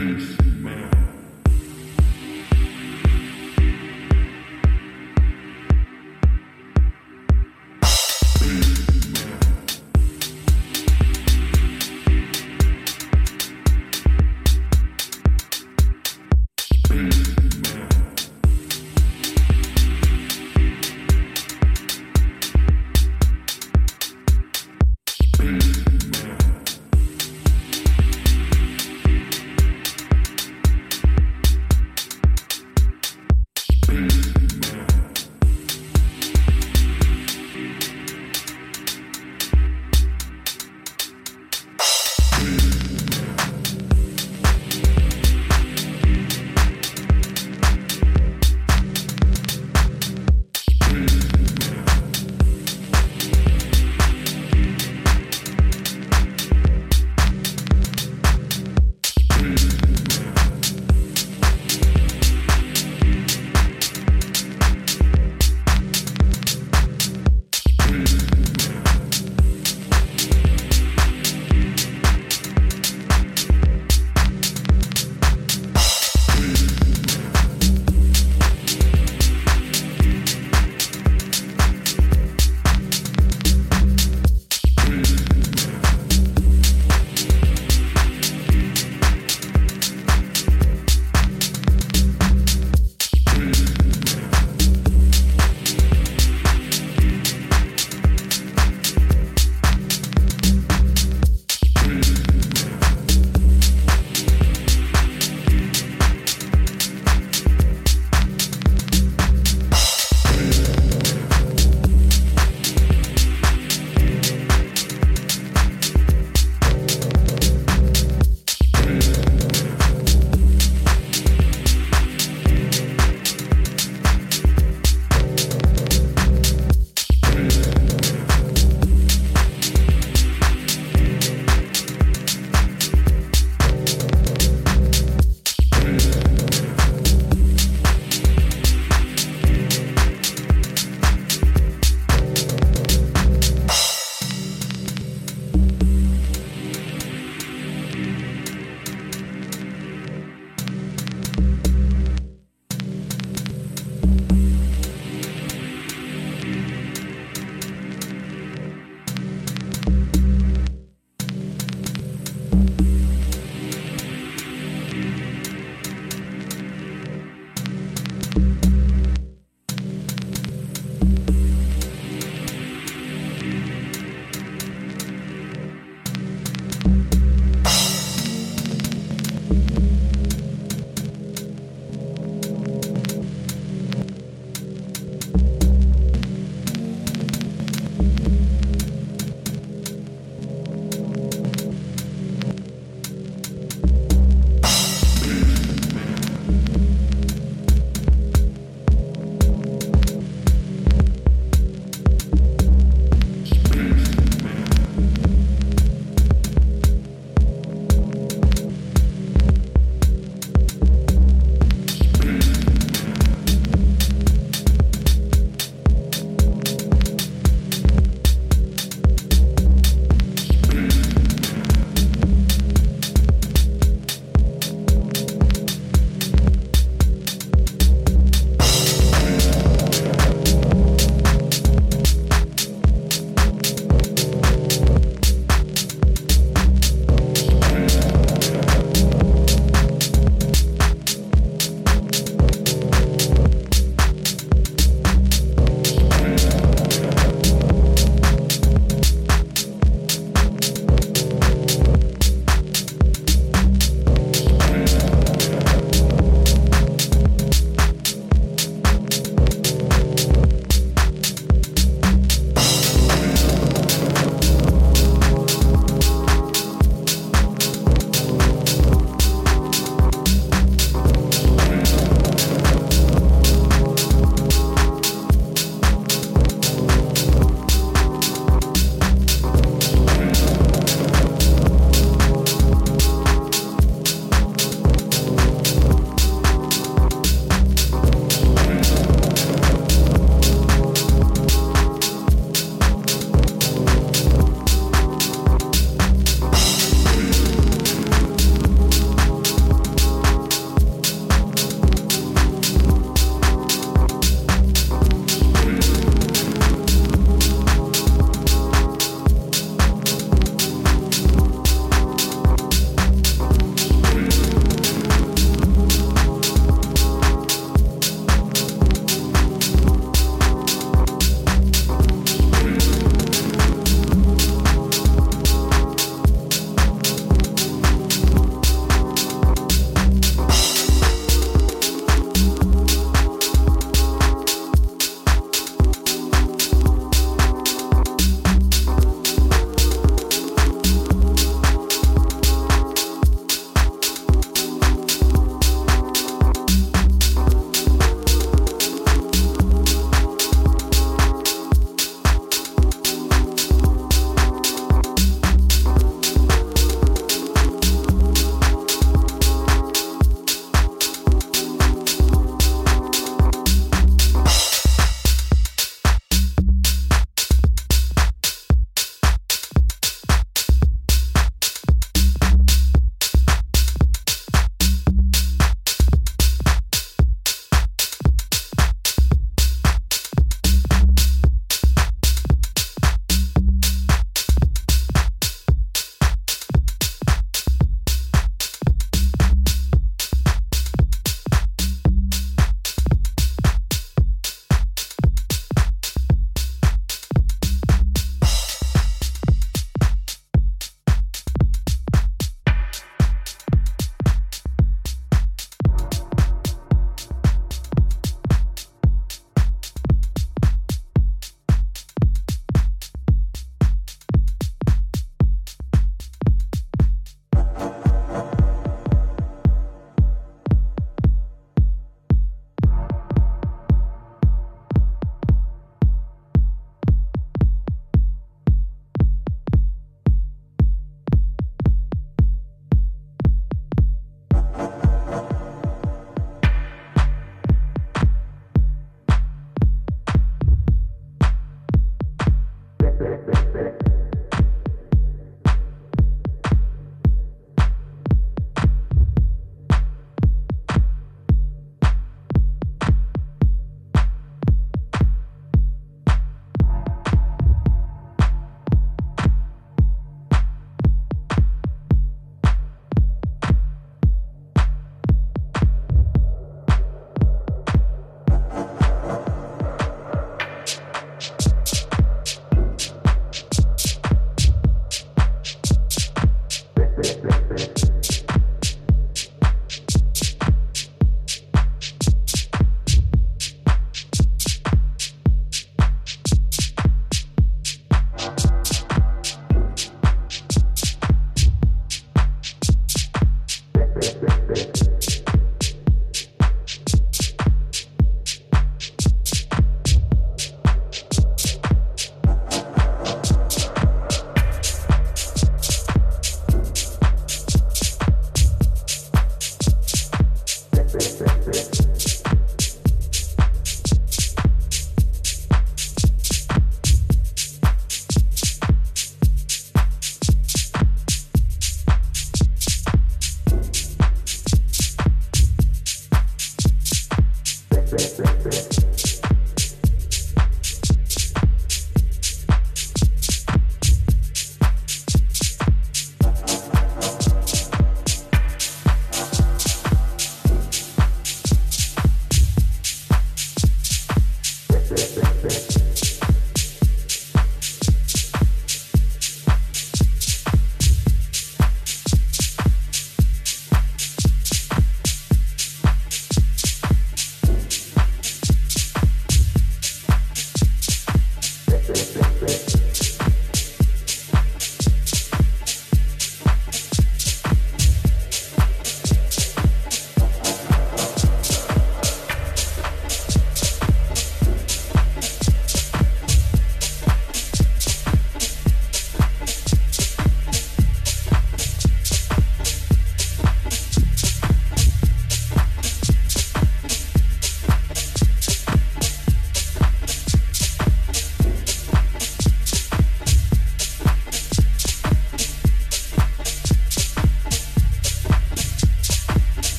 peace.